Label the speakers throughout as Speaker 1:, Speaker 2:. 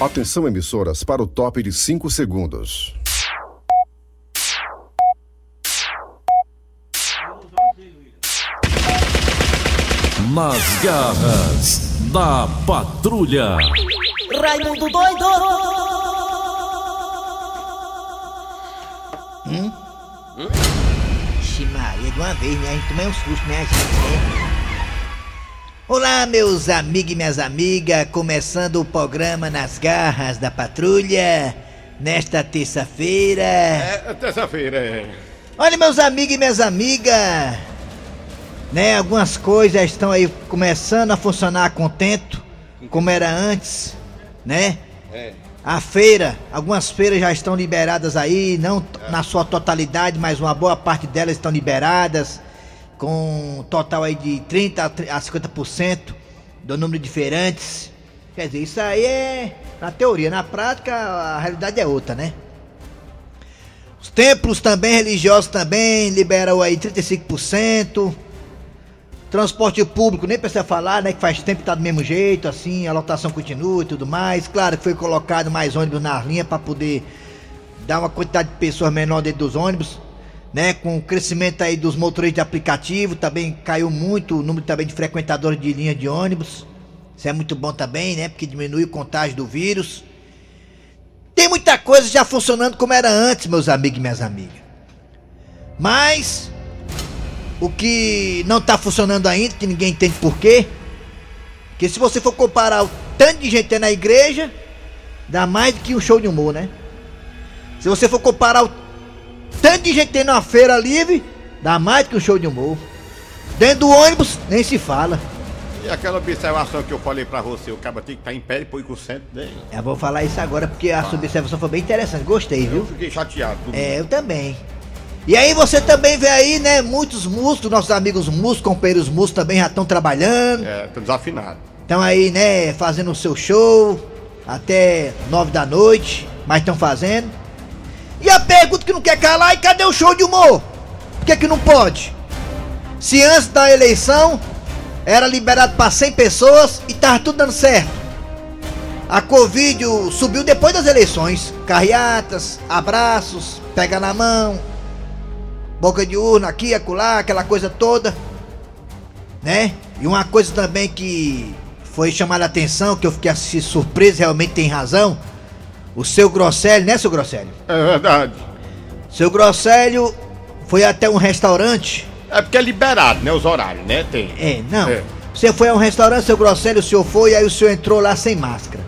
Speaker 1: Atenção emissoras para o top de 5 segundos.
Speaker 2: Nas garras da patrulha.
Speaker 3: Raimundo doido!
Speaker 4: Hum? Ixi, Maria, de uma vez, né? A gente tomou um susto, né, gente? né? Olá, meus amigos e minhas amigas, começando o programa Nas Garras da Patrulha, nesta terça-feira.
Speaker 5: É, terça-feira, é.
Speaker 4: Olha, meus amigos e minhas amigas, né? Algumas coisas estão aí começando a funcionar a contento, como era antes, né?
Speaker 5: É.
Speaker 4: A feira, algumas feiras já estão liberadas aí, não t- na sua totalidade, mas uma boa parte delas estão liberadas, com um total aí de 30% a tri- a 50% do número de feirantes. Quer dizer, isso aí é na teoria, na prática a realidade é outra, né? Os templos também, religiosos também, liberam aí 35%. Transporte público, nem precisa falar, né? Que faz tempo que tá do mesmo jeito, assim, a lotação continua e tudo mais. Claro que foi colocado mais ônibus na linha para poder dar uma quantidade de pessoas menor dentro dos ônibus, né? Com o crescimento aí dos motoristas de aplicativo, também caiu muito o número também de frequentadores de linha de ônibus. Isso é muito bom também, né? Porque diminui o contágio do vírus. Tem muita coisa já funcionando como era antes, meus amigos e minhas amigas. Mas o que não tá funcionando ainda, que ninguém entende por quê. Que se você for comparar o tanto de gente que na igreja, dá mais do que um show de humor, né? Se você for comparar o tanto de gente que tem na feira livre, dá mais do que um show de humor. Dentro do ônibus, nem se fala.
Speaker 5: E aquela observação que eu falei pra você, o cara tem que estar em pé e pôr com o centro dele.
Speaker 4: Eu vou falar isso agora porque a sua observação foi bem interessante, gostei,
Speaker 5: Eu
Speaker 4: viu?
Speaker 5: fiquei chateado. tudo.
Speaker 4: É, eu também. E aí você também vê aí, né, muitos músicos, nossos amigos músicos, companheiros músicos também já estão trabalhando.
Speaker 5: É, tô desafinado.
Speaker 4: Estão aí, né, fazendo o seu show até nove da noite, mas estão fazendo. E a pergunta que não quer calar, e cadê o show de humor? Por que que não pode? Se antes da eleição era liberado para 100 pessoas e tava tudo dando certo. A Covid subiu depois das eleições. Carreatas, abraços, pega na mão, boca de urna aqui, acolá, aquela coisa toda né? E uma coisa também que foi chamada a atenção, que eu fiquei surpreso, realmente tem razão. O seu Grosselio, né, seu Grosselio?
Speaker 5: É verdade.
Speaker 4: Seu Grosselio foi até um restaurante.
Speaker 5: É porque é liberado, né? Os horários, né? Tem.
Speaker 4: É, não.
Speaker 5: É.
Speaker 4: Você foi a um restaurante, seu Grosselio, o senhor foi, aí o senhor entrou lá sem máscara.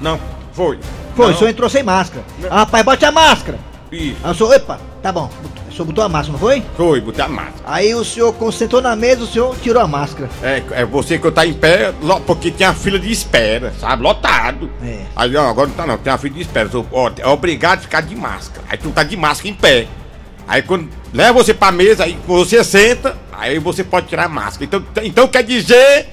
Speaker 5: Não, foi.
Speaker 4: Foi,
Speaker 5: Não.
Speaker 4: o senhor entrou sem máscara. Ah, rapaz, bote a máscara.
Speaker 5: Isso.
Speaker 4: Aí o senhor, epa, tá bom. O senhor botou a máscara, não foi?
Speaker 5: Foi, botar a máscara.
Speaker 4: Aí o senhor sentou na mesa, o senhor tirou a máscara.
Speaker 5: É, é você que tá em pé, lo- porque tinha a fila de espera, sabe? Lotado.
Speaker 4: É.
Speaker 5: Aí, ó, agora não tá não, tem uma fila de espera. Tu, ó, é obrigado a ficar de máscara. Aí tu tá de máscara em pé. Aí quando leva você pra mesa, aí você senta, aí você pode tirar a máscara. Então, então quer dizer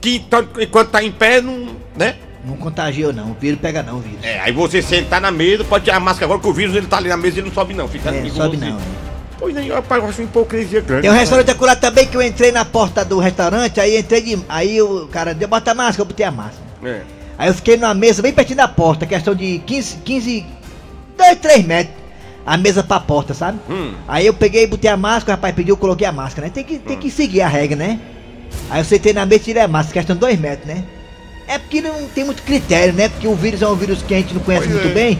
Speaker 5: que então, enquanto tá em pé, não. né?
Speaker 4: Não contagiou não, o vírus pega não, o vírus.
Speaker 5: É, aí você sentar na mesa, pode tirar a máscara agora que o vírus ele tá ali na mesa e não sobe não. Fica
Speaker 4: É,
Speaker 5: ali com
Speaker 4: sobe
Speaker 5: você.
Speaker 4: não, é.
Speaker 5: Pois nem, rapaz, eu acho uma hipocrisia grande.
Speaker 4: Tem um restaurante acolá também que eu entrei na porta do restaurante, aí entrei de. Aí o cara deu bota a máscara, eu botei a máscara.
Speaker 5: É.
Speaker 4: Aí eu fiquei numa mesa bem pertinho da porta, questão de 15, 15, 2, 3 metros. A mesa pra porta, sabe?
Speaker 5: Hum.
Speaker 4: Aí eu peguei, botei a máscara, o rapaz pediu, eu coloquei a máscara, né? Tem que, tem que seguir a regra, né? Aí eu sentei na mesa e tirei a máscara, questão de 2 metros, né? É porque não tem muito critério, né? Porque o vírus é um vírus que a gente não conhece
Speaker 5: Pois
Speaker 4: muito
Speaker 5: é.
Speaker 4: bem.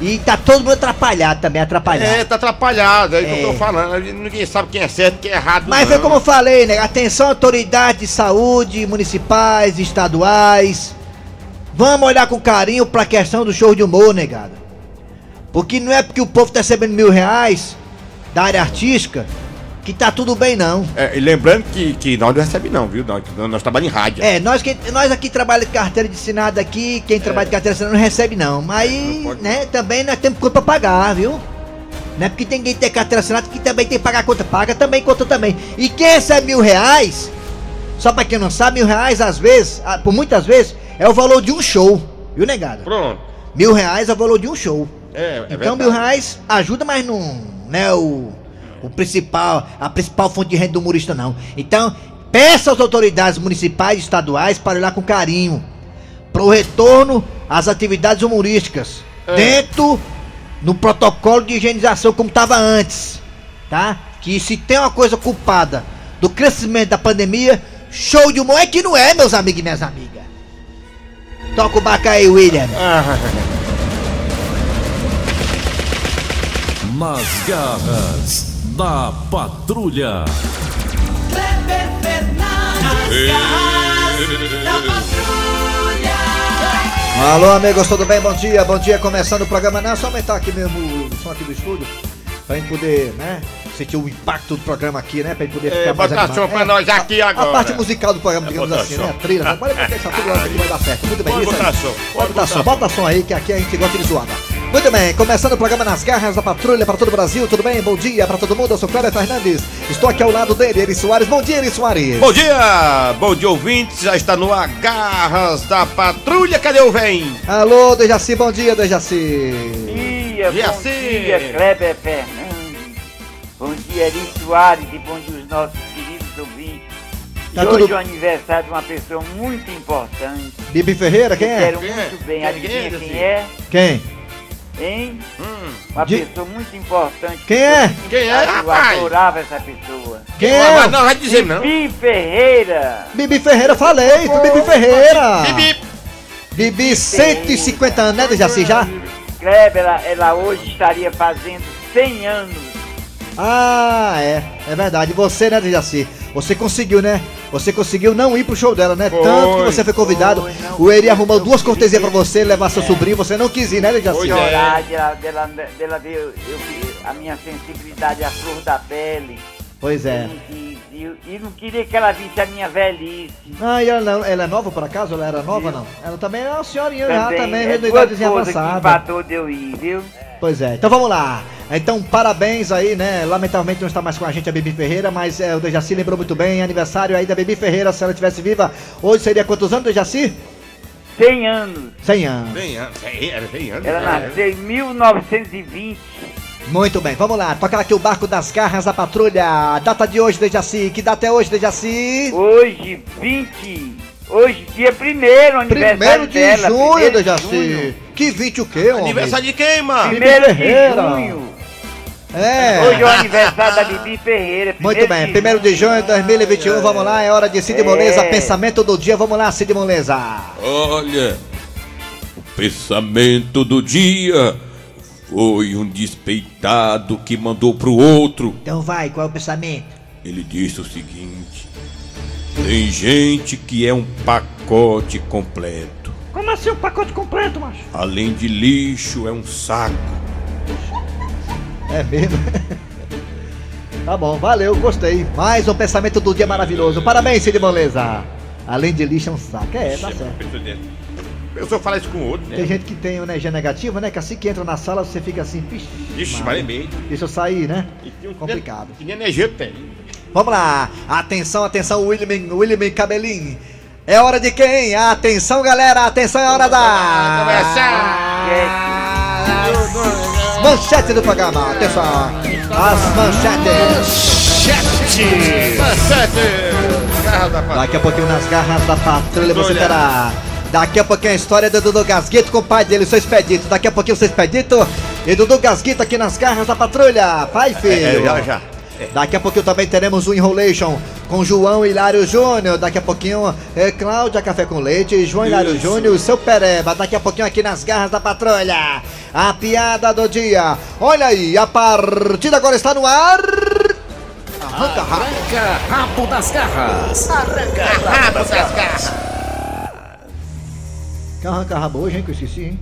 Speaker 4: E tá todo mundo atrapalhado também, atrapalhado.
Speaker 5: É, tá atrapalhado, é isso que eu
Speaker 4: É.
Speaker 5: tô falando. Ninguém sabe quem é certo, quem é errado.
Speaker 4: Mas
Speaker 5: não.
Speaker 4: foi como eu falei, né? Atenção, autoridades de saúde, municipais, estaduais. Vamos olhar com carinho pra questão do show de humor, negada. Porque não é porque o povo tá recebendo mil reais da área artística que tá tudo bem, não.
Speaker 5: É, e lembrando que, que nós não recebemos não, viu? Nós, nós trabalhamos em rádio.
Speaker 4: É, nós, que, nós aqui trabalhamos de carteira de assinado aqui, quem trabalha de carteira de assinado não recebe, não. Mas,
Speaker 5: É, não pode
Speaker 4: né, também nós temos conta pra pagar, viu? Não é porque tem quem tem carteira assinada que também tem que pagar a conta. Paga também conta também. E quem recebe mil reais, só pra quem não sabe, mil reais às vezes, ah, por muitas vezes, é o valor de um show. Viu, negado?
Speaker 5: Pronto.
Speaker 4: Mil reais é o valor de um show.
Speaker 5: É, é
Speaker 4: então
Speaker 5: verdade.
Speaker 4: mil reais ajuda, mas não, né, o, o principal, a principal fonte de renda do humorista não. Então, peça às autoridades municipais e estaduais para olhar com carinho pro retorno as atividades humorísticas dentro no protocolo de higienização como estava antes, tá? Que se tem uma coisa culpada do crescimento da pandemia, show de humor é que não é, meus amigos e minhas amigas. Toca o baca aí, William.
Speaker 2: Nas garras da patrulha.
Speaker 3: Kleber Fernandes, garras da patrulha.
Speaker 4: Alô, amigos, tudo bem? Bom dia, bom dia. Começando o programa, não é só aumentar aqui mesmo o som aqui do estúdio, pra gente poder, né, sentir o impacto do programa aqui, né, pra gente poder
Speaker 5: É,
Speaker 4: ficar mais
Speaker 5: bota
Speaker 4: animado.
Speaker 5: som pra nós aqui
Speaker 4: a,
Speaker 5: agora.
Speaker 4: A parte musical do programa, digamos
Speaker 5: Bota
Speaker 4: assim,
Speaker 5: som.
Speaker 4: né, a trilha, né? pode botar essa trilha que vai dar certo. Muito bem,
Speaker 5: Pode
Speaker 4: isso
Speaker 5: botar
Speaker 4: aí.
Speaker 5: som,
Speaker 4: Pode
Speaker 5: pode
Speaker 4: botar
Speaker 5: botar
Speaker 4: som,
Speaker 5: som.
Speaker 4: bota som aí, que aqui a gente gosta de zoada. Muito bem, começando o programa nas garras da patrulha para todo o Brasil, tudo bem? Bom dia para todo mundo, eu sou Cléber Fernandes, estou aqui ao lado dele, Eri Soares. Bom dia, Eri Soares.
Speaker 5: Bom dia, bom dia ouvintes, já está no Agarras da Patrulha, cadê o vem?
Speaker 4: Alô, Dejaci, bom dia, Dejaci.
Speaker 6: dia,
Speaker 5: Dia
Speaker 6: bom
Speaker 5: sim.
Speaker 6: dia, Kleber Fernandes. Bom dia, Eri Soares e bom dia os nossos queridos ouvintes.
Speaker 4: Tá
Speaker 6: e
Speaker 4: tudo-
Speaker 6: hoje é o aniversário de uma pessoa muito importante.
Speaker 4: Bibi Ferreira, quem
Speaker 6: Eu
Speaker 4: é?
Speaker 6: quero
Speaker 5: Quem é?
Speaker 6: muito bem.
Speaker 5: Quem é?
Speaker 6: Adivinha
Speaker 5: Quem é,
Speaker 6: quem é?
Speaker 4: Quem?
Speaker 6: Hein?
Speaker 5: Hum,
Speaker 6: Uma
Speaker 4: De-
Speaker 6: pessoa muito importante.
Speaker 4: Quem é?
Speaker 5: Quem é,
Speaker 6: Eu
Speaker 5: rapaz?
Speaker 6: adorava essa pessoa.
Speaker 4: Quem
Speaker 5: Não,
Speaker 4: é?
Speaker 5: não vai dizer não.
Speaker 6: Bibi Ferreira.
Speaker 4: Bibi Ferreira, falei, foi Bibi Ferreira.
Speaker 5: Bibi.
Speaker 4: Bibi, 150 anos, né, Dejaci, já?
Speaker 6: Kleber, ela, ela hoje estaria fazendo 100 anos.
Speaker 4: Ah, é, é verdade. Você, né, Dejaci? Você conseguiu, né? Você conseguiu não ir pro show dela, né?
Speaker 5: Foi,
Speaker 4: Tanto que você foi convidado.
Speaker 6: foi, não,
Speaker 4: o Eri arrumou duas cortesias pra
Speaker 6: dizer-
Speaker 4: você, levar seu sobrinho, você não quis ir, né, Dejaci?
Speaker 5: Pois é.
Speaker 6: chorar, dela, dela, dela ver eu, eu- a minha sensibilidade à flor da pele.
Speaker 4: Pois é.
Speaker 6: E eu- e não queria que ela visse a minha velhice.
Speaker 4: Ah, e ela, ela é nova por acaso? Ela era nova, não? Ela também é uma senhorinha já, também,
Speaker 6: é duas
Speaker 4: idadezinha
Speaker 6: coisas que
Speaker 4: avançada.
Speaker 6: empatou de eu ir, viu?
Speaker 4: Pois é, então vamos lá. Então, parabéns aí, né? Lamentavelmente não está mais com a gente a Bibi Ferreira, mas é, o Dejaci lembrou muito bem, aniversário aí da Bibi Ferreira, se ela estivesse viva, hoje seria quantos anos, Dejaci?
Speaker 6: 100 anos.
Speaker 4: 100 anos.
Speaker 5: Vem anos, vem anos, vem anos.
Speaker 6: Ela nasceu em 1920.
Speaker 4: Muito bem, vamos lá, toca aqui o barco das garras da patrulha. Data de hoje, Dejaci, que data é hoje, Dejaci?
Speaker 6: Hoje, 20. Hoje, dia 1 aniversário
Speaker 4: Primeiro de
Speaker 6: dela.
Speaker 4: junho,
Speaker 6: primeiro de
Speaker 4: Dejaci.
Speaker 6: junho.
Speaker 4: Que 20 o quê, homem?
Speaker 5: Aniversário de quem, mano?
Speaker 6: Primeiro de
Speaker 4: Ferreira.
Speaker 6: junho.
Speaker 4: É.
Speaker 6: Hoje é o aniversário da Bibi Ferreira.
Speaker 4: Muito bem, primeiro de junho de 2021, vamos lá, é hora de Cid
Speaker 6: É.
Speaker 4: Moleza, pensamento do dia, vamos lá, Cid Moleza.
Speaker 7: Olha, o pensamento do dia foi um despeitado que mandou pro outro.
Speaker 4: Então vai, qual é o pensamento?
Speaker 7: Ele disse o seguinte: Tem gente que é um pacote completo.
Speaker 4: Como assim o pacote completo, macho?
Speaker 7: Além de lixo, é um saco.
Speaker 4: É mesmo? tá bom, valeu, gostei. Mais um pensamento do dia maravilhoso. Parabéns, Cid Moleza. Além de lixo é um saco. É, tá certo.
Speaker 5: Eu só falar isso com o outro, né?
Speaker 4: Tem gente que tem energia negativa, né? Que assim que entra na sala você fica assim, pixe.
Speaker 5: Ixi, meio.
Speaker 4: Deixa eu sair, né?
Speaker 5: Um-
Speaker 4: Complicado.
Speaker 5: Que energia tem.
Speaker 4: Vamos lá. Atenção, atenção, William, William Cabelinho. É hora de quem? Atenção, galera. Atenção, é hora da... Manchete do programa. Atenção. As manchetes.
Speaker 5: Garra da
Speaker 4: Daqui a pouquinho nas garras da patrulha você terá. Daqui a pouquinho a história do Dudu Gasguito com o pai dele, seu Expedito. Daqui a pouquinho o seu Expedito e Dudu Gasguito aqui nas garras da patrulha. Pai, filho.
Speaker 5: É, já, já.
Speaker 4: Daqui a pouquinho também teremos o Enrolation com João Hilário Júnior. Daqui a pouquinho é Cláudia Café com Leite, João Hilário Júnior e o seu Pereba. Daqui a pouquinho aqui nas garras da patrulha. A piada do dia. Olha aí, a partida agora está no ar. Arranca rabo.
Speaker 2: Arranca rabo das garras.
Speaker 4: Quer arrancar rabo hoje, hein? Que eu esqueci, hein?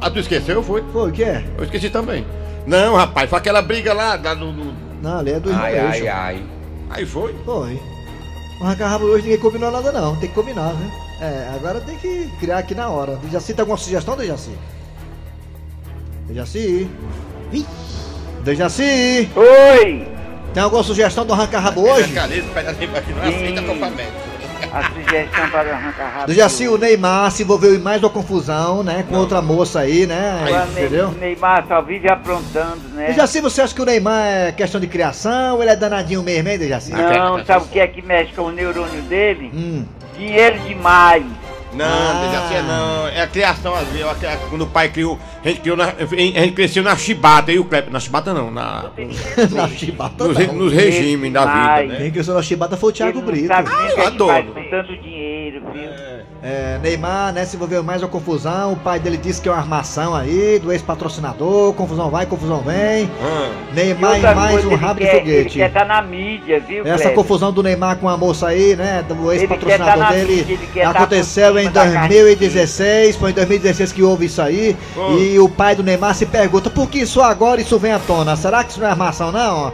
Speaker 5: Ah, tu esqueceu, foi?
Speaker 4: Foi, o que é?
Speaker 5: Eu esqueci também. Não, rapaz, foi aquela briga lá da- do. do-
Speaker 4: Não, ali é do Enrolation.
Speaker 5: ai. Aí foi?
Speaker 4: Foi. O arrancar rabo hoje ninguém combinou nada não, tem que combinar, né? É, agora tem que criar aqui na hora. Dejaci, tem alguma sugestão, Dejaci? Dejaci? Ih! Dejaci!
Speaker 6: Oi!
Speaker 4: Tem alguma sugestão do arrancar rabo hoje?
Speaker 5: Caneta, pedacinho aqui, não aceita totalmente.
Speaker 6: A sugestão para o arrancar rabo.
Speaker 4: Dejaci, o Neymar se envolveu em mais uma confusão, né? Com outra moça aí, né?
Speaker 6: O Ney-
Speaker 4: Entendeu?
Speaker 6: Neymar só vive aprontando, né?
Speaker 4: Dejaci, você acha que o Neymar é questão de criação ou ele é danadinho mesmo, hein, Dejaci?
Speaker 6: Não, sabe o que é que mexe com o neurônio dele?
Speaker 4: Hum.
Speaker 6: Dinheiro demais.
Speaker 5: Não,
Speaker 4: Ah.
Speaker 5: Dejaci é não. É a criação, às vezes. é Quando o pai criou. A gente, criou na, a gente cresceu na chibata, e o Kleber. Na chibata não, na,
Speaker 4: Na chibata
Speaker 5: nos,
Speaker 4: não.
Speaker 5: nos regimes da vida,
Speaker 6: Ai.
Speaker 5: né?
Speaker 4: Quem cresceu na chibata foi o Thiago Brito.
Speaker 6: faz
Speaker 5: adoro.
Speaker 6: com tanto dinheiro, viu?
Speaker 4: É, Neymar, né, se envolveu mais uma confusão. O pai dele disse que é uma armação aí, do ex-patrocinador. Confusão vai, confusão vem.
Speaker 6: E
Speaker 4: Neymar
Speaker 6: outra
Speaker 4: mais um rabo de
Speaker 6: quer- Ele
Speaker 4: foguete.
Speaker 6: quer estar na mídia, viu,
Speaker 4: Essa confusão do Neymar com a moça aí, né? Do
Speaker 6: quer
Speaker 4: ex-patrocinador
Speaker 6: tá
Speaker 4: dele.
Speaker 6: mídia, tá
Speaker 4: aconteceu
Speaker 6: por
Speaker 4: em
Speaker 6: cima da
Speaker 4: 2016. Foi em 2016 que houve isso aí.
Speaker 5: Hum.
Speaker 4: E o pai do Neymar se pergunta por que só agora isso vem à tona? Será que isso não é armação, não?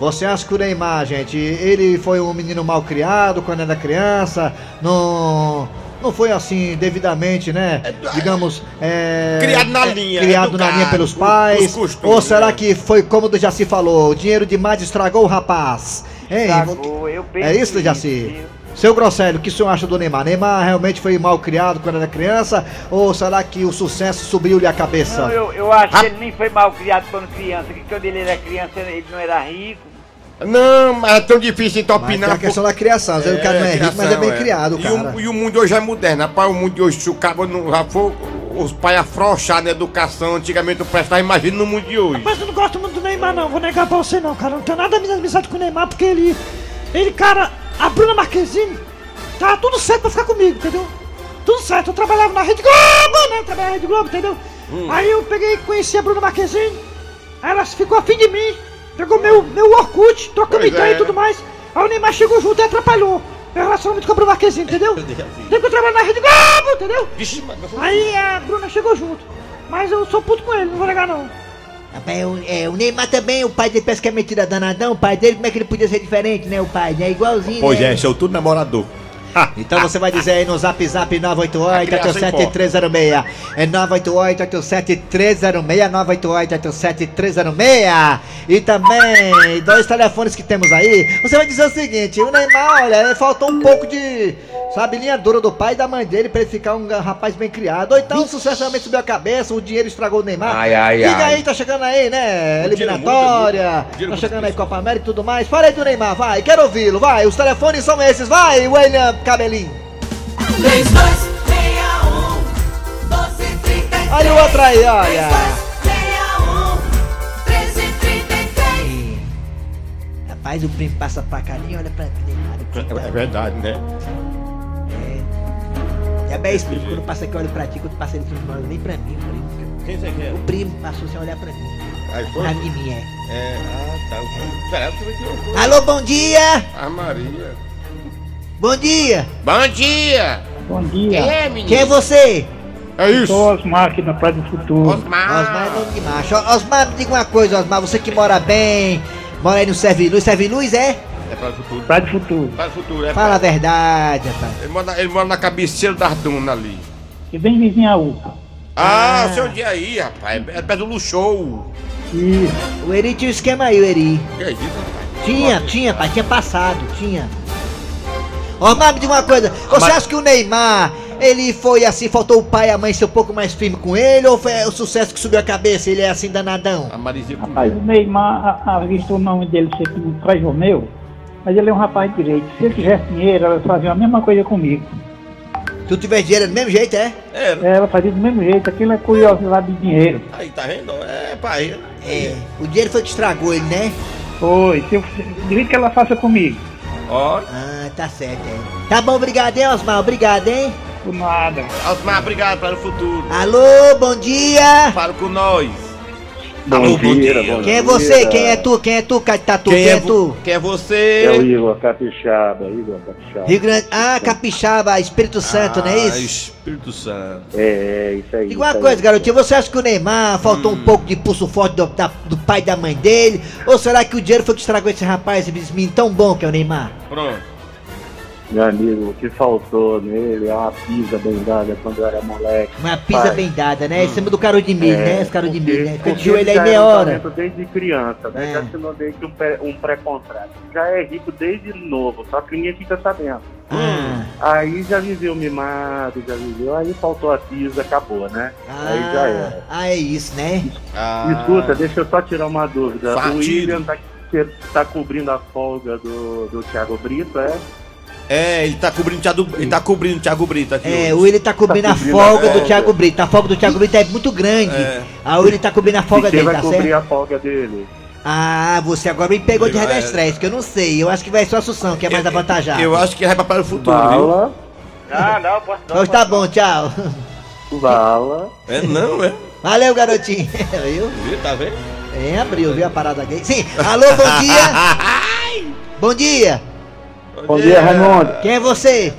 Speaker 4: Você acha que o Neymar, gente, ele foi um menino mal criado quando era criança? Não. Não foi assim devidamente, né? Digamos. é,
Speaker 5: Criado na
Speaker 4: é,
Speaker 5: linha,
Speaker 4: Criado na
Speaker 5: educado,
Speaker 4: linha pelos
Speaker 5: os-
Speaker 4: pais.
Speaker 5: costumes,
Speaker 4: Ou será
Speaker 5: né?
Speaker 4: que foi como o Jaci falou? O dinheiro demais estragou o rapaz? Hein?
Speaker 6: Estragou, eu penso
Speaker 4: É isso, Jaci? Seu Grosselho, o que o senhor acha do Neymar? Neymar realmente foi mal criado quando era criança? Ou será que o sucesso subiu-lhe a cabeça?
Speaker 6: Não, eu, eu acho
Speaker 5: Ah.
Speaker 6: que ele nem foi mal criado quando criança, que quando ele era criança ele não era rico.
Speaker 5: Não, mas é tão difícil então
Speaker 4: Mas
Speaker 5: opinar.
Speaker 4: a questão da criação. Às vezes o cara não é rico, mas é bem criado,
Speaker 5: e
Speaker 4: cara.
Speaker 5: O, e o mundo hoje é moderno. Rapaz, o mundo de hoje, se o cabo não já for os pais afrouxados na educação, antigamente o prestava, imagina no mundo de hoje.
Speaker 8: Mas eu não gosto muito do Neymar, não. Vou negar pra você, não, cara. Não tenho nada de amizade com o Neymar, porque ele. Ele, cara, a Bruna Marquezine, tá tudo certo pra ficar comigo, entendeu? Tudo certo. Eu trabalhava na Rede Globo, né? Eu trabalhava na Rede Globo, entendeu? Aí eu peguei e conheci a Bruna Marquezine. Aí ela ficou afim de mim. Pegou meu, meu Orkut, trocamos
Speaker 5: Pois
Speaker 8: ideia
Speaker 5: é.
Speaker 8: e tudo mais. Aí o Neymar chegou junto e atrapalhou. Meu relacionamento com a Bruna Marquezine, entendeu? Tem que eu trabalho na Rede Globo, entendeu?
Speaker 5: Vixe, mas-
Speaker 8: Aí a Bruna chegou junto. Mas eu sou puto com ele, não vou negar não.
Speaker 4: Rapaz, o, é, o Neymar também, o pai dele parece que é mentira danadão. O pai dele, como é que ele podia ser diferente, né? O pai, né? Igualzinho.
Speaker 7: Pois
Speaker 4: né?
Speaker 7: é, sou tudo namorador.
Speaker 4: Então você vai dizer aí no zap zap 988
Speaker 5: criança
Speaker 4: 87306 É 988 87306 988 87306 E também dois telefones que temos aí. Você vai dizer o seguinte, o Neymar, olha, faltou um pouco de, sabe, linha dura do pai e da mãe dele Pra ele ficar um rapaz bem criado Ou então o sucesso realmente subiu a cabeça, o dinheiro estragou o Neymar
Speaker 5: Ai, ai,
Speaker 4: Liga
Speaker 5: ai.
Speaker 4: aí, tá chegando aí, né, eliminatória Tá chegando aí. Copa América e tudo mais Fala aí do Neymar, vai, quero ouvi-lo, vai Os telefones são esses, vai, William Cabelinho
Speaker 3: 3261 1233
Speaker 4: Olha o outro aí, olha.
Speaker 3: 3261 1333
Speaker 4: Rapaz, o primo passa pra cá nem olha pra mim. nem nada.
Speaker 5: É verdade, né?
Speaker 4: É bem primo. Quando passa aqui, olha pra ti. Quando passa ele não olha nem pra mim, primo.
Speaker 5: Quem você quer?
Speaker 4: O primo passou sem olhar pra mim.
Speaker 5: Aí foi?
Speaker 4: de mim, é.
Speaker 5: É, ah, tá. Pera, você vai ter um-
Speaker 4: Alô, bom dia!
Speaker 5: Ah, Maria.
Speaker 4: Bom dia!
Speaker 5: Bom dia!
Speaker 9: Bom
Speaker 5: Quem
Speaker 9: dia,
Speaker 5: é, menino?
Speaker 4: Quem é você?
Speaker 5: É isso.
Speaker 9: sou Osmar aqui na Praia do Futuro.
Speaker 5: Osmar.
Speaker 4: Osmar é nome de macho. Osmar, me diga uma coisa, Osmar. Você que mora bem, mora aí no Serviluz. Serviluz é?
Speaker 5: É para o futuro.
Speaker 9: Praia do Futuro.
Speaker 5: Para o futuro, é
Speaker 4: Fala a
Speaker 5: pra-
Speaker 4: verdade, rapaz.
Speaker 5: Ele mora, ele mora na cabeceira das dunas ali.
Speaker 9: E bem vizinho a UPA.
Speaker 5: Ah, o seu dia aí, rapaz. É perto do Luxou.
Speaker 9: Isso.
Speaker 4: O Eri tinha um esquema aí, o Eri.
Speaker 5: Que é isso, rapaz?
Speaker 4: Tinha, tinha, pai, tinha passado, tinha. Osmar, me diga uma coisa, você
Speaker 5: Mas-
Speaker 4: acha que o Neymar, ele foi assim, faltou o pai e a mãe ser um pouco mais firme com ele, ou foi o sucesso que subiu a cabeça, ele é assim danadão?
Speaker 5: A Marizinha com
Speaker 9: Rapaz, o Neymar, a, a vista o nome dele ser como Fred Romeu, mas ele é um rapaz direito. Se ele tivesse dinheiro, ela fazia a mesma coisa comigo.
Speaker 4: Se tu tiver dinheiro do mesmo jeito, é?
Speaker 5: Era.
Speaker 9: Ela fazia do mesmo jeito, aquilo é curiosidade de dinheiro.
Speaker 5: Aí, tá vendo? É, pai.
Speaker 4: É, o dinheiro foi que estragou ele, né?
Speaker 9: Foi, se eu, do jeito que ela faça comigo.
Speaker 5: Ó.
Speaker 4: Ah, tá certo, é. Tá bom, obrigado, hein, Osmar, obrigado, hein?
Speaker 9: Por nada.
Speaker 5: Osmar, obrigado para o futuro.
Speaker 4: Alô, bom dia!
Speaker 5: Fala com nós.
Speaker 10: Bom
Speaker 5: Alô, bom
Speaker 10: dia,
Speaker 5: dia.
Speaker 10: bom
Speaker 4: Quem é
Speaker 10: dia.
Speaker 4: você? Quem é tu? Quem é tu, Tatu? Quem,
Speaker 5: Quem
Speaker 4: é,
Speaker 5: é
Speaker 4: tu?
Speaker 5: Quem é você?
Speaker 10: É o Igor Capixaba, Igor Capixaba.
Speaker 4: Rio Grande... Ah, Capixaba, Espírito Santo, não é
Speaker 7: Ah,
Speaker 4: isso?
Speaker 7: Espírito Santo.
Speaker 10: É, é, isso aí.
Speaker 4: Diga uma
Speaker 10: isso aí.
Speaker 4: coisa, garotinho, você acha que o Neymar faltou um pouco de pulso forte do, da- do pai e da mãe dele? Ou será que o dinheiro foi que estragou esse rapaz, esse menino tão bom que é o Neymar?
Speaker 5: Pronto.
Speaker 10: Meu amigo, o que faltou nele é uma pisa bem dada quando eu era moleque.
Speaker 4: Uma pisa
Speaker 10: Pai.
Speaker 4: bem dada, né? Em cima do caro de milho, né? Esse caro de milho, né? Fica de joelho
Speaker 10: ele
Speaker 4: aí
Speaker 10: já
Speaker 4: meia
Speaker 10: um
Speaker 4: hora.
Speaker 10: desde criança, né?
Speaker 4: É.
Speaker 10: Já assinou desde um, um pré-contrato. Já é rico desde novo, só que ninguém fica sabendo.
Speaker 4: Ah,
Speaker 10: Aí já viveu mimado, já viveu, aí faltou a pisa, acabou, né? aí já
Speaker 4: ah,
Speaker 10: era.
Speaker 4: ah, é isso, né?
Speaker 5: Ah,
Speaker 10: Escuta, deixa eu só tirar uma dúvida.
Speaker 5: Fartido.
Speaker 10: O William tá, tá cobrindo a folga do, do Thiago Brito, é?
Speaker 7: É, ele tá cobrindo o Thiago, ele tá cobrindo o Thiago Brito aqui.
Speaker 4: É,
Speaker 7: hoje.
Speaker 4: o Willi tá cobrindo
Speaker 10: Tá
Speaker 4: a folga
Speaker 10: a
Speaker 4: do. Thiago Brito. A folga do Thiago Brito é muito grande.
Speaker 7: É.
Speaker 4: A Willi tá cobrindo a folga
Speaker 10: E quem
Speaker 4: dele,
Speaker 10: vai
Speaker 4: tá
Speaker 10: cobrir
Speaker 4: certo?
Speaker 10: a folga dele?
Speaker 4: Ah, você agora me pegou de
Speaker 7: Eu-
Speaker 4: revestrez, que eu não sei. Eu acho que vai ser o Assunção, que é mais avantajado.
Speaker 7: Eu acho que vai para o futuro, viu?
Speaker 10: Bala,
Speaker 6: Não, não, posso não.
Speaker 4: Pois tá bom, tchau.
Speaker 10: bala.
Speaker 7: É não, é.
Speaker 4: Valeu, garotinho. Viu?
Speaker 7: Viu, tá vendo?
Speaker 4: É, abriu, viu a parada aqui? Sim. Alô, bom dia. bom dia.
Speaker 10: Bom dia, Raimundo.
Speaker 4: Quem é você?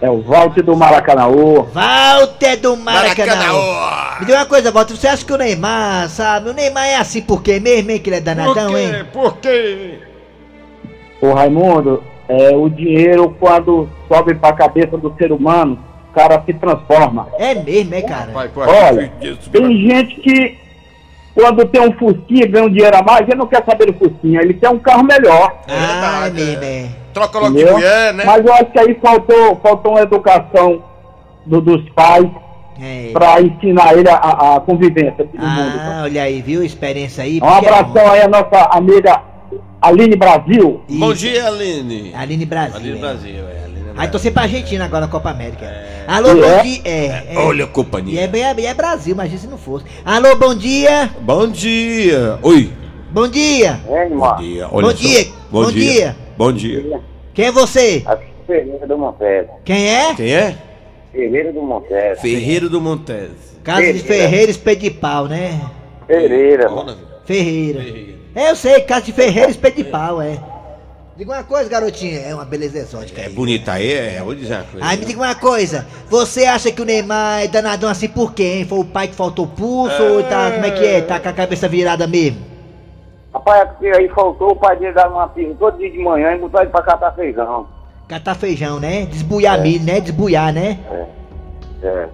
Speaker 10: É o Walter do Maracanãú.
Speaker 4: Walter do Maracanã.
Speaker 7: Maracanã.
Speaker 4: Me diga uma coisa, Walter. Você acha que o Neymar, sabe? O Neymar é assim por quê mesmo, hein? Que ele é danadão, hein?
Speaker 5: Por quê?
Speaker 10: Ô Raimundo, é, o dinheiro quando sobe pra cabeça do ser humano, o cara se transforma.
Speaker 4: É mesmo, é, cara?
Speaker 5: Pai, pô,
Speaker 10: Olha, tem gente que quando tem um Fusquinha ganha um dinheiro a mais, ele não quer saber do Fusquinha, ele quer um carro melhor.
Speaker 4: Ah, é
Speaker 5: verdade,
Speaker 4: mesmo, é.
Speaker 5: Troca logo de
Speaker 10: Entendeu?
Speaker 5: mulher, né?
Speaker 10: Mas eu acho que aí faltou, faltou uma educação do- dos pais
Speaker 4: É.
Speaker 10: pra ensinar ele a, a- a convivência de todo mundo.
Speaker 4: Ah, olha aí, viu? Experiência aí.
Speaker 10: Um
Speaker 4: é bom.
Speaker 10: abração aí à nossa amiga Aline Brasil.
Speaker 7: Bom
Speaker 4: Isso.
Speaker 7: dia, Aline.
Speaker 4: Aline Brasil.
Speaker 7: Aline
Speaker 4: é.
Speaker 7: Brasil, é. Aline
Speaker 4: Aí
Speaker 7: Brasil.
Speaker 4: torcer pra Argentina agora na Copa América. Alô,
Speaker 10: E
Speaker 4: bom
Speaker 10: é?
Speaker 4: dia. É, é.
Speaker 7: Olha a
Speaker 4: E
Speaker 7: companhia.
Speaker 4: é, bem- é, é Brasil, imagina se não fosse. Alô, bom dia.
Speaker 7: Bom dia. Oi.
Speaker 4: Bom dia.
Speaker 10: É,
Speaker 7: Bom dia. Olha
Speaker 4: Bom
Speaker 7: só.
Speaker 4: dia. Bom dia.
Speaker 7: Bom dia.
Speaker 4: Quem é você?
Speaker 10: Ferreira do Montes.
Speaker 4: Quem é?
Speaker 7: Quem é?
Speaker 10: Ferreira do Montes.
Speaker 7: Ferreiro do Montes.
Speaker 4: Casa de Ferreira, espeto de pau, né?
Speaker 10: Ferreira.
Speaker 7: Olha,
Speaker 4: Ferreira.
Speaker 7: Ferreira.
Speaker 4: É, eu sei, casa de Ferreira, espeto de pau, é. Diga uma coisa, garotinha. É uma beleza exótica
Speaker 7: É
Speaker 4: aí.
Speaker 7: bonita aí, é. Vou dizer uma coisa.
Speaker 4: Aí me diga uma coisa, você acha que o Neymar é danadão assim por quê, hein? Foi o pai que faltou pulso ou tá, como é que é? Tá com a cabeça virada mesmo?
Speaker 10: Rapaz, aqui aí faltou o pai dele dar uma pista todo dia de manhã e botar ele pra catar feijão.
Speaker 4: Catar feijão, né? Desbuiar milho, né? Desbuiar, né?
Speaker 10: É.
Speaker 4: É.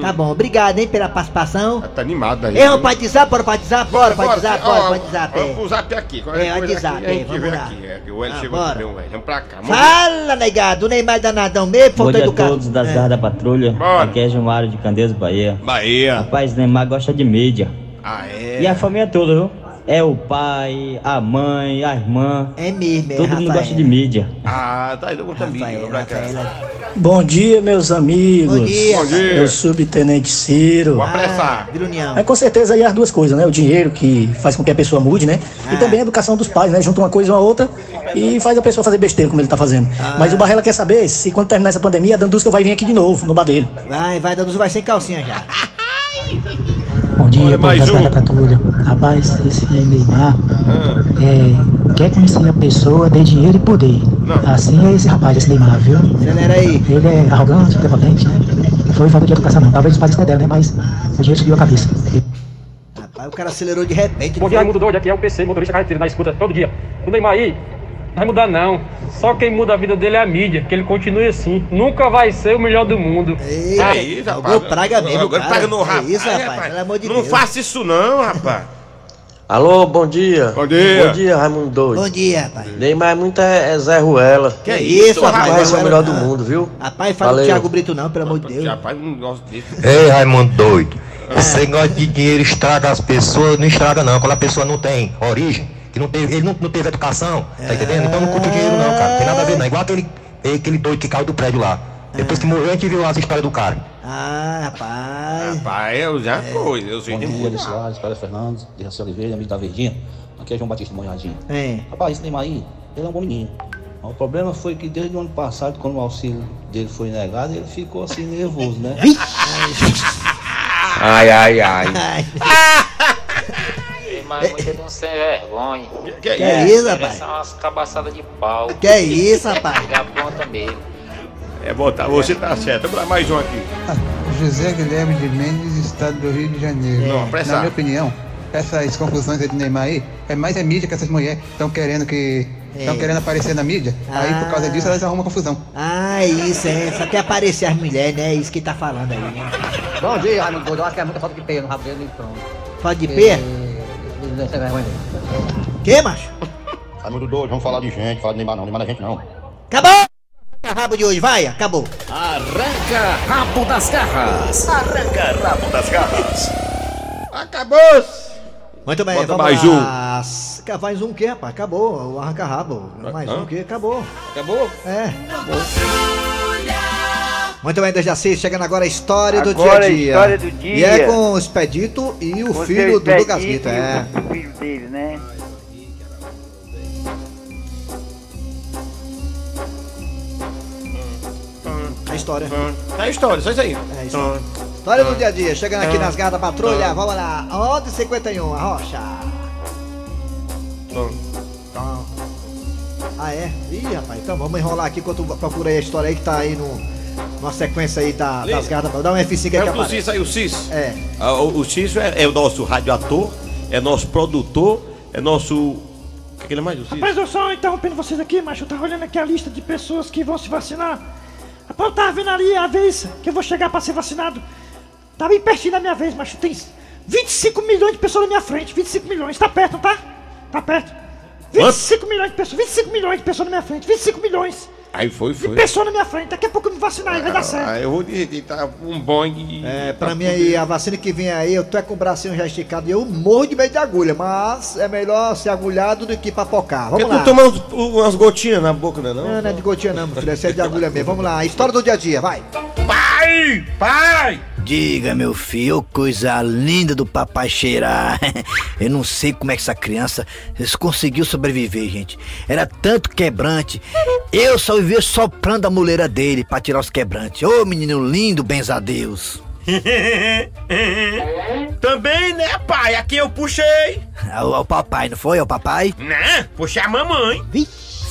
Speaker 4: Tá bom, obrigado, hein, pela participação.
Speaker 5: Tá animado aí.
Speaker 4: Vamos para WhatsApp, bora WhatsApp, bora WhatsApp, bora WhatsApp.
Speaker 5: Vamos
Speaker 4: é.
Speaker 5: pro zap aqui.
Speaker 4: É,
Speaker 5: coisa
Speaker 4: WhatsApp, é,
Speaker 5: gente
Speaker 4: vamos lá.
Speaker 5: aqui. É, o Hélio
Speaker 4: Ah,
Speaker 5: chegou
Speaker 4: bora.
Speaker 5: também, o Hélio. Vamos pra cá. Vamos
Speaker 4: Fala, negado, o Neymar é danadão mesmo,
Speaker 11: Bom
Speaker 4: faltou
Speaker 11: dia a todos das
Speaker 4: É.
Speaker 11: garras da patrulha.
Speaker 5: Bora.
Speaker 11: Aqui é Gilmário de Candeias, Bahia.
Speaker 7: Bahia.
Speaker 11: Rapaz, Neymar gosta de mídia.
Speaker 7: Ah, é.
Speaker 11: E a família toda, viu? É o pai, a mãe, a irmã.
Speaker 4: É mesmo, é,
Speaker 11: Todo mundo
Speaker 4: Rafael.
Speaker 11: gosta de mídia.
Speaker 7: Ah, tá muito amigo.
Speaker 4: Rafael,
Speaker 7: Vamos pra cá.
Speaker 12: Bom dia, meus amigos.
Speaker 4: Bom dia.
Speaker 5: Bom dia.
Speaker 12: Eu subtenente Ciro.
Speaker 5: Vou apressar.
Speaker 4: Ah.
Speaker 12: É com certeza aí as duas coisas, né? O dinheiro que faz com que a pessoa mude, né? E
Speaker 4: Ah.
Speaker 12: também a educação dos pais, né? Junta uma coisa uma outra e faz a pessoa fazer besteira como ele tá fazendo.
Speaker 4: Ah.
Speaker 12: Mas o Barrela quer saber se quando terminar essa pandemia, a Dandusca vai vir aqui de novo, no bar dele.
Speaker 4: Vai, vai, Danduzo vai sem calcinha já.
Speaker 12: Bom dia,
Speaker 5: Olha, mais um.
Speaker 12: patrulha. Rapaz, esse Neymar é, quer conhecer a pessoa, dê dinheiro e poder. Assim é esse rapaz, esse Neymar, viu?
Speaker 4: Acelera aí.
Speaker 12: Ele é arrogante, prepotente, né? Não foi falta de educação, não. Talvez os pais dela, né? Mas o dinheiro subiu a cabeça.
Speaker 4: Rapaz, o cara acelerou de repente.
Speaker 13: Bom dia, Raimundo Doido, aqui é o PC, motorista carreteiro, na escuta todo dia. O Neymar aí, não vai mudar não. Só quem muda a vida dele é a mídia, que ele continue assim. Nunca vai ser o melhor do mundo.
Speaker 5: É isso, rapaz.
Speaker 4: praga mesmo,
Speaker 5: Agora
Speaker 4: cara.
Speaker 5: praga no
Speaker 4: É
Speaker 5: rapaz.
Speaker 4: isso,
Speaker 5: Aí,
Speaker 4: rapaz, pelo amor de
Speaker 5: não
Speaker 4: Deus.
Speaker 5: faça isso não, rapaz.
Speaker 14: Alô, bom dia.
Speaker 5: Bom dia.
Speaker 14: Bom dia, Raimundo Doido.
Speaker 4: Bom dia, rapaz.
Speaker 14: Neymar é muito é, é Zé Ruela.
Speaker 4: Que isso,
Speaker 14: Nunca
Speaker 4: rapaz?
Speaker 14: vai ser o
Speaker 4: Zé
Speaker 14: melhor do mundo, viu?
Speaker 4: Rapaz, fala do
Speaker 14: Valeu.
Speaker 4: Thiago Brito não, pelo amor de Deus.
Speaker 5: Rapaz, não gosto disso.
Speaker 15: Ei, Raimundo doido. Esse negócio de dinheiro estraga as pessoas, não estraga não. Quando a pessoa não tem origem, que não teve, ele não, não teve educação, tá entendendo? Então não curte o dinheiro não, cara. Não tem nada a ver não. Igual aquele, aquele doido que caiu do prédio lá. Depois que morreu, a gente viu as histórias do cara.
Speaker 4: Ah, rapaz.
Speaker 5: Rapaz, eu já coisa. Eu sei
Speaker 16: Bom dia. Eli Soares, Carlos Fernandes, de Raci Oliveira, amigo da Verdinha. Aqui é João Batista Monjardinho.
Speaker 4: É.
Speaker 16: Rapaz, esse Neymar aí, ele é um bom menino. O problema foi que desde o ano passado, quando o auxílio dele foi negado, ele ficou assim nervoso, né?
Speaker 14: Ai, ai, ai.
Speaker 17: Mas é muito de um sem vergonha.
Speaker 5: Que,
Speaker 4: Que é isso, rapaz?
Speaker 17: São umas cabaçadas de pau.
Speaker 4: Que é isso, rapaz?
Speaker 17: Já pronta mesmo.
Speaker 5: É botar, você tá certo. Vamos lá, mais um aqui.
Speaker 18: José Guilherme de Mendes, estado do Rio de Janeiro.
Speaker 5: Não, presta.
Speaker 18: Na minha opinião, essas confusões aí de Neymar aí, é mais é mídia que essas mulheres estão querendo que. Estão
Speaker 4: É.
Speaker 18: querendo aparecer na mídia, aí por causa disso elas arrumam confusão.
Speaker 4: Ah, isso, é. Só quer aparecer as mulheres, né? É isso que tá falando aí, né?
Speaker 19: Bom dia, Raimundo Doido. Eu acho que é muita falta de peia no rabo dele e pronto.
Speaker 4: Falta de peia?
Speaker 19: Ele vergonha dele.
Speaker 4: Que, macho?
Speaker 15: Raimundo doido, vamos falar de gente, falar de Neymar não, Neymar não é gente não.
Speaker 4: Acabou! Rabo de hoje, vai, acabou.
Speaker 2: Arranca rabo das garras.
Speaker 1: Arranca rabo das garras.
Speaker 5: Acabou!
Speaker 4: Muito bem,
Speaker 5: Bota
Speaker 4: vamos
Speaker 5: mais
Speaker 4: lá.
Speaker 3: Ca- Mais um que, rapaz? Acabou. O arranca-rabo. Mais
Speaker 5: hã?
Speaker 3: um que? Acabou.
Speaker 5: Acabou?
Speaker 3: É. Muito bem, desde assim, chegando agora a história do dia
Speaker 6: Agora
Speaker 3: a
Speaker 6: a
Speaker 3: dia.
Speaker 6: história do dia.
Speaker 3: E é com o Expedito e o
Speaker 6: Com
Speaker 3: filho do Lucas
Speaker 6: e
Speaker 3: é.
Speaker 6: O filho dele, né?
Speaker 3: A história.
Speaker 5: É a história, só isso aí.
Speaker 3: É isso aí. História do dia a dia, chegando aqui nas garras da patrulha, vamos lá. 11h51, a rocha. Ah, é? Ih, rapaz, então vamos enrolar aqui enquanto procura aí a história aí que tá aí no, numa sequência aí da, das garras da. Dá um F5 aí que
Speaker 5: É o
Speaker 3: aparece.
Speaker 5: Cício aí, o Cício.
Speaker 3: É.
Speaker 20: Ah, o, o Cício é, é o nosso radioator, é nosso produtor, é nosso. O que, que ele é mais? O Cício?
Speaker 8: Rapaz, eu só interrompendo vocês aqui, macho. Eu tava olhando aqui a lista de pessoas que vão se vacinar. Rapaz, eu tava vendo ali a vez que eu vou chegar pra ser vacinado. Tá bem pertinho da minha vez, macho. Tem 25 milhões de pessoas na minha frente. 25 milhões. Tá perto, não tá? Tá perto. 25 milhões de pessoas. 25 milhões de pessoas na minha frente. 25 milhões
Speaker 5: Aí foi,
Speaker 8: de
Speaker 5: foi.
Speaker 8: pessoas na minha frente. Daqui a pouco eu me vacinar e vai dar certo.
Speaker 5: Ah, eu vou dizer, tá um Boeing.
Speaker 3: É, pra mim aí, a vacina que vem aí, eu tô é com o bracinho já esticado e eu morro de medo de agulha, mas é melhor ser agulhado do que papocar.
Speaker 20: Porque
Speaker 3: Vamos lá.
Speaker 20: tu toma uns- umas gotinhas na boca, né? Não,
Speaker 3: Não, não é de gotinha não, meu filho, é de agulha mesmo. Vamos lá, história do dia a dia, vai.
Speaker 5: Pai! Pai!
Speaker 4: Diga, meu filho, coisa linda do papai cheirar. Eu não sei como é que essa criança conseguiu sobreviver, gente. Era tanto quebrante. Eu só vivia soprando a muleira dele pra tirar os quebrantes. Ô menino lindo, benza a Deus.
Speaker 5: Também, né, pai? Aqui eu puxei.
Speaker 4: O, o papai, não foi? O papai?
Speaker 5: Né? Puxei a mamãe.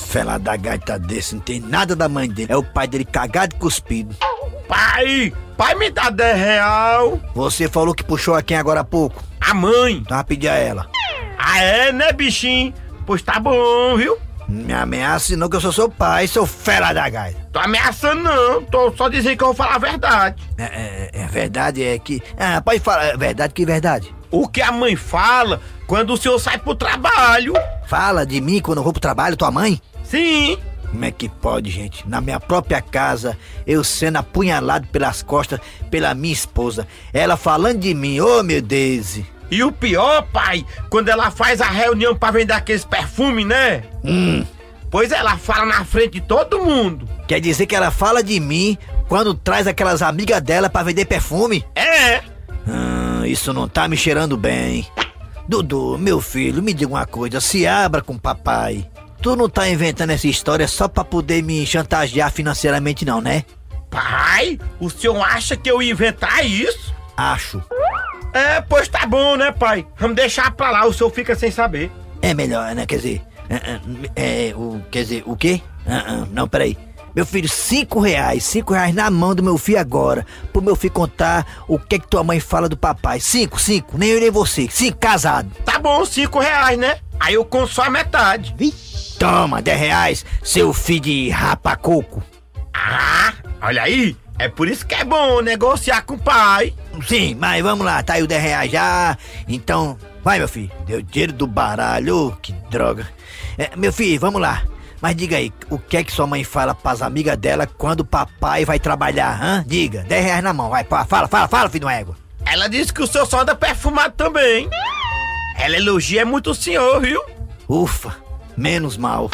Speaker 4: Fela da gaita desse, não tem nada da mãe dele. É o pai dele cagado e cuspido.
Speaker 5: Pai! Pai, me dá 10 real.
Speaker 4: Você falou que puxou a quem agora há pouco?
Speaker 5: A mãe.
Speaker 4: Vai pedir a ela.
Speaker 5: Ah, é, né, bichinho? Pois tá bom, viu?
Speaker 4: Me ameace não que eu sou seu pai, seu fela da gaita.
Speaker 5: Tô ameaçando não, tô só dizendo que eu vou falar a verdade.
Speaker 4: É, é, é verdade, é que. Ah, pode falar, é verdade que verdade.
Speaker 5: O que a mãe fala quando o senhor sai pro trabalho.
Speaker 4: Fala de mim quando eu vou pro trabalho, tua mãe?
Speaker 5: Sim.
Speaker 4: Como é que pode, gente? Na minha própria casa, eu sendo apunhalado pelas costas pela minha esposa. Ela falando de mim, ô meu Deus.
Speaker 5: E o pior, pai, quando ela faz a reunião pra vender aqueles perfumes, né?
Speaker 4: Hum.
Speaker 5: Pois ela fala na frente de todo mundo.
Speaker 4: Quer dizer que ela fala de mim quando traz aquelas amigas dela pra vender perfume?
Speaker 5: É.
Speaker 4: Ah, isso não tá me cheirando bem. Dudu, meu filho, me diga uma coisa, se abra com o papai. Tu não tá inventando essa história só pra poder me chantagear financeiramente não, né?
Speaker 5: Pai, o senhor acha que eu ia inventar isso?
Speaker 4: Acho.
Speaker 5: É, pois tá bom, né, pai? Vamos deixar pra lá, o senhor fica sem saber.
Speaker 4: É melhor, né? Quer dizer, é, é, é, o, quer dizer, o quê? Ah, ah, não, peraí. Meu filho, cinco reais, cinco reais na mão do meu filho agora, pro meu filho contar o que que tua mãe fala do papai. Cinco, cinco, nem eu nem você, cinco, casado.
Speaker 5: Tá bom, cinco reais, né? Aí eu conto só a metade.
Speaker 4: Toma, dez reais, seu filho de rapacoco.
Speaker 5: Ah, olha aí, é por isso que é bom negociar com o pai.
Speaker 4: Sim, mas vamos lá, tá aí o 10 reais já. Então, vai, meu filho. Deu dinheiro do baralho, que droga. É, meu filho, vamos lá. Mas diga aí, o que é que sua mãe fala pras amigas dela quando o papai vai trabalhar, hã? Diga, 10 reais na mão, vai, pá, fala, fala, fala, filho do égua.
Speaker 5: Ela disse que o senhor só anda perfumado também. Ela elogia muito o senhor, viu?
Speaker 4: Ufa, menos mal.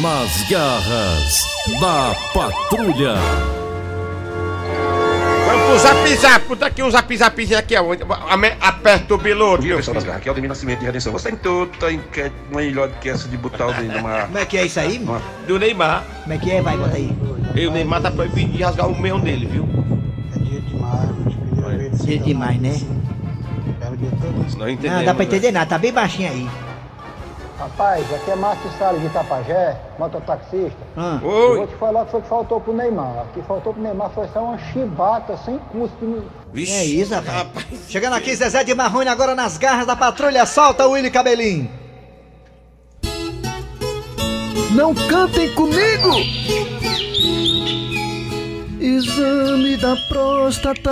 Speaker 2: Nas garras da patrulha.
Speaker 5: Vamos pro zap zap, puta aqui um zap zapzinho aqui, aonde? Aperta o biloto.
Speaker 12: Dia, pessoal das garras, aqui é o Demir Nascimento de Redenção. Você tem toda enquete melhor do que essa de botar o dedo numa...
Speaker 3: Como é que é isso aí?
Speaker 12: numa...
Speaker 5: Do Neymar.
Speaker 3: Como é que é? Vai, bota aí.
Speaker 5: E o Neymar tá proibido de rasgar o meião dele, viu?
Speaker 3: Dia demais, né?
Speaker 5: Não
Speaker 3: Não
Speaker 5: entendemos.
Speaker 3: dá pra
Speaker 5: né?
Speaker 3: entender nada, tá bem baixinho aí.
Speaker 21: Rapaz, aqui é Márcio Salles de Itapajé, mototaxista.
Speaker 3: Ah.
Speaker 21: Eu vou te falar que foi que faltou pro Neymar. O que faltou pro Neymar foi só uma chibata sem custo. no-
Speaker 3: Que é isso, rapaz? Chegando aqui, Zezé de Marrone, agora nas garras da patrulha, solta o Willy Cabelinho.
Speaker 22: Não cantem comigo! Exame da próstata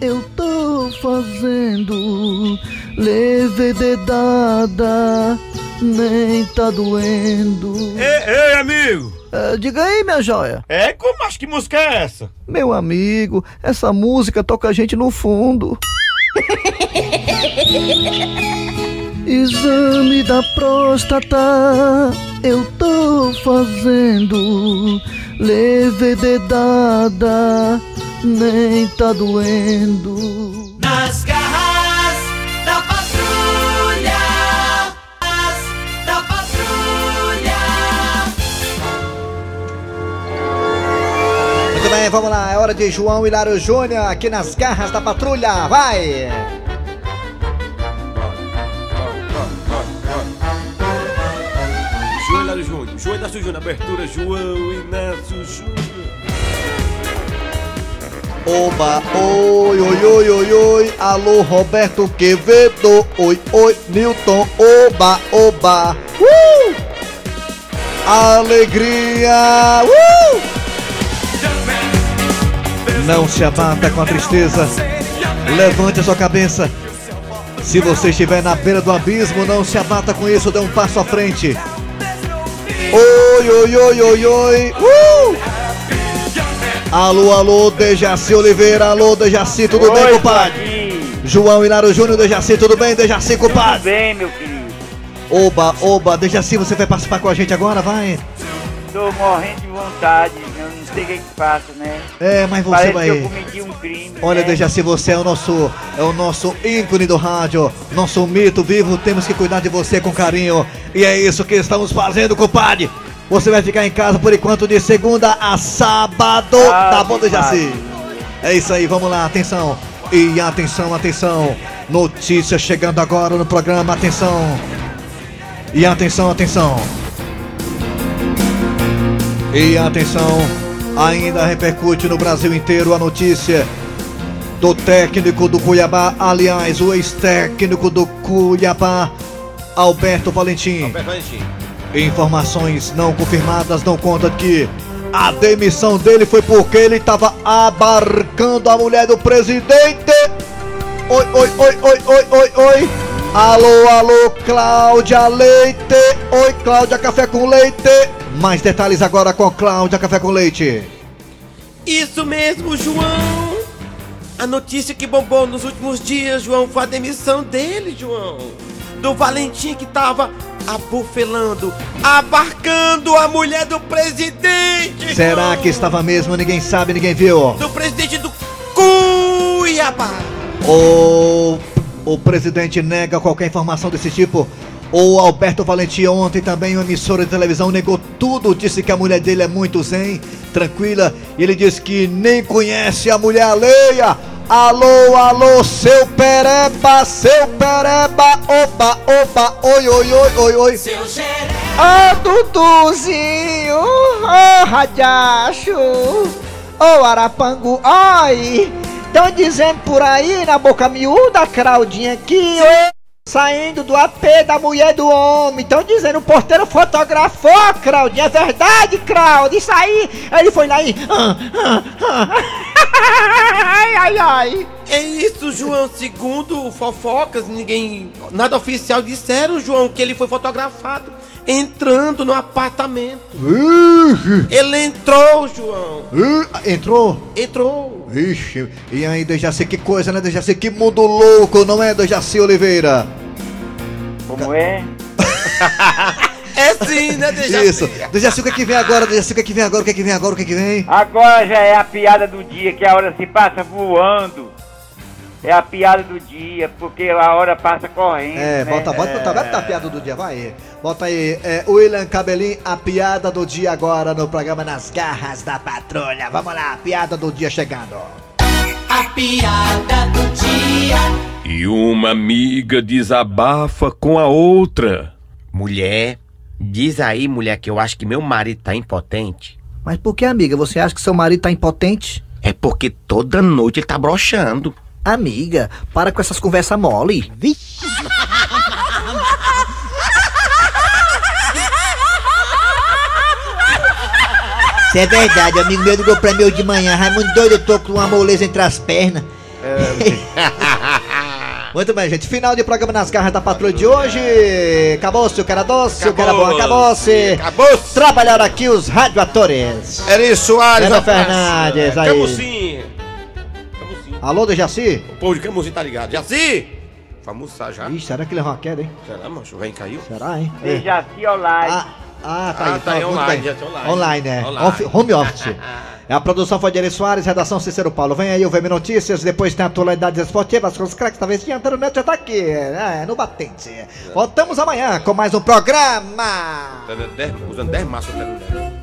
Speaker 22: eu tô fazendo. Levei dedada, nem tá doendo.
Speaker 5: Ei, ei, amigo!
Speaker 22: Ah, diga aí, minha joia.
Speaker 5: É, como acho que música é essa?
Speaker 22: Meu amigo, essa música toca a gente no fundo.
Speaker 23: Exame da próstata eu tô fazendo. Levei dedada, nem tá doendo.
Speaker 3: Nas garras
Speaker 4: vamos lá. É hora de João Hilário Júnior aqui nas garras da patrulha. Vai!
Speaker 5: João Hilário Júnior. João Inácio Júnior. Abertura João Inácio Júnior.
Speaker 4: Oba, oi, oi, oi, oi, oi, alô Roberto Quevedo, oi, oi, Newton, oba, oba, uh! Alegria, uh! Não se abata com a tristeza, levante a sua cabeça. Se você estiver na beira do abismo, não se abata com isso, dê um passo à frente. Oi, oi, oi, oi, oi, uh! Alô, alô, Dejaci Oliveira, alô, Dejaci, tudo bem,
Speaker 6: Oi,
Speaker 4: compadre? João Hilário Júnior, Dejaci, tudo bem, Dejaci,
Speaker 6: Tudo
Speaker 4: compadre?
Speaker 6: bem, meu querido.
Speaker 4: Oba, oba, Dejaci, você vai participar com a gente agora, vai?
Speaker 6: Tô morrendo de vontade, eu não sei o que que faço, né?
Speaker 4: É, mas você
Speaker 6: Parece
Speaker 4: vai.
Speaker 6: que eu cometi um crime.
Speaker 4: Olha,
Speaker 6: né?
Speaker 4: Dejaci, você é o nosso, é o nosso ícone do rádio, nosso mito vivo, temos que cuidar de você com carinho. E é isso que estamos fazendo, compadre. Você vai ficar em casa por enquanto de segunda a sábado,
Speaker 6: Ah,
Speaker 4: tá bom, Dejaci? É isso aí, vamos lá, atenção. E atenção, atenção. Notícia chegando agora no programa, atenção. E atenção, atenção. E atenção, ainda repercute no Brasil inteiro a notícia do técnico do Cuiabá, aliás, o ex-técnico do Cuiabá, Alberto Valentim.
Speaker 5: Alberto Valentim.
Speaker 4: Informações não confirmadas dão conta que a demissão dele foi porque ele estava abarcando a mulher do presidente. Oi, oi, oi, oi, oi, oi, oi. Alô, alô, Cláudia Leite. Oi, Cláudia Café com Leite. Mais detalhes agora com Cláudia Café com Leite.
Speaker 5: Isso mesmo, João. A notícia que bombou nos últimos dias, João, foi a demissão dele, João. Do Valentim que tava abufelando, abarcando a mulher do presidente.
Speaker 4: Será que estava mesmo? Ninguém sabe, ninguém viu.
Speaker 5: Do presidente do Cuiabá.
Speaker 4: O, o presidente nega qualquer informação desse tipo. O Alberto Valentim ontem também, uma emissora de televisão, negou tudo, disse que a mulher dele é muito zen, tranquila, e ele disse que nem conhece a mulher alheia. Alô, alô, seu pereba, seu pereba, opa, opa, oi, oi, oi, oi, oi.
Speaker 3: Ô Duduzinho, ô Radiacho, ô Arapangu, ai, tão dizendo por aí na boca miúda, Claudinha, que ô, saindo do AP da mulher do homem, tão dizendo, o porteiro fotografou, Claudinha, é verdade, Claudia, isso aí, ele foi lá e... ah, ah, ah. ai, ai, ai.
Speaker 5: É isso, João. Segundo fofocas, ninguém. Nada oficial disseram, João, que ele foi fotografado entrando no apartamento. Ele entrou, João.
Speaker 4: Entrou?
Speaker 5: Entrou.
Speaker 4: Ixi, e aí, Dejaci, que coisa, né, Dejaci? Que mundo louco, não é, Dejaci Oliveira?
Speaker 6: Como é?
Speaker 5: É sim, né, Dejaci?
Speaker 4: Isso. Dejaci, o que é que vem agora? Dejaci, o que é que vem agora? O que é que vem agora? O que é que vem?
Speaker 6: Agora já é a piada do dia, que a hora se passa voando. É a piada do dia, porque a hora passa correndo.
Speaker 4: É,
Speaker 6: né?
Speaker 4: bota, bota, bota, bota a piada do dia, vai. Bota aí, é, William Cabelinho, a piada do dia agora no programa Nas Garras da Patrulha. Vamos lá, a piada do dia chegando.
Speaker 3: A piada do dia.
Speaker 24: E uma amiga desabafa com a outra.
Speaker 25: Mulher, diz aí, mulher, que eu acho que meu marido tá impotente.
Speaker 23: Mas por que, amiga? Você acha que seu marido tá impotente?
Speaker 25: É porque toda noite ele tá broxando.
Speaker 23: Amiga, para com essas conversas mole.
Speaker 4: Vixe. Isso é verdade, amigo meu ligou pra mim hoje de manhã. Raimundo doido, eu tô com uma moleza entre as pernas. Muito bem, gente. Final de programa nas garras da patrulha de hoje. Acabou-se o cara doce, o cara bom, acabou-se.
Speaker 25: Acabou-se.
Speaker 4: Trabalharam aqui os radioatores.
Speaker 25: Eri Soares, rapaz.
Speaker 4: Fernandes, aí.
Speaker 5: Tamo
Speaker 4: Alô, Dejaci?
Speaker 5: O povo de Camusim tá ligado. Jaci! Vai almoçar já.
Speaker 4: Ixi, será que ele é uma queda, hein?
Speaker 5: Será, macho? O velho caiu?
Speaker 4: Será, hein?
Speaker 6: Dejaci online.
Speaker 4: Ah, ah, tá
Speaker 5: Ah,
Speaker 4: aí.
Speaker 5: tá aí online, tá online.
Speaker 4: Online, é.
Speaker 5: Online.
Speaker 4: Off- home office. A produção foi de Eri Soares, redação Cícero Paulo. Vem aí o VM Notícias, depois tem atualidades esportivas com os craques da vez. Antônio Neto já tá aqui, né? No batente. Voltamos amanhã com mais um programa.
Speaker 5: Dez- usando 10 máscaras. né?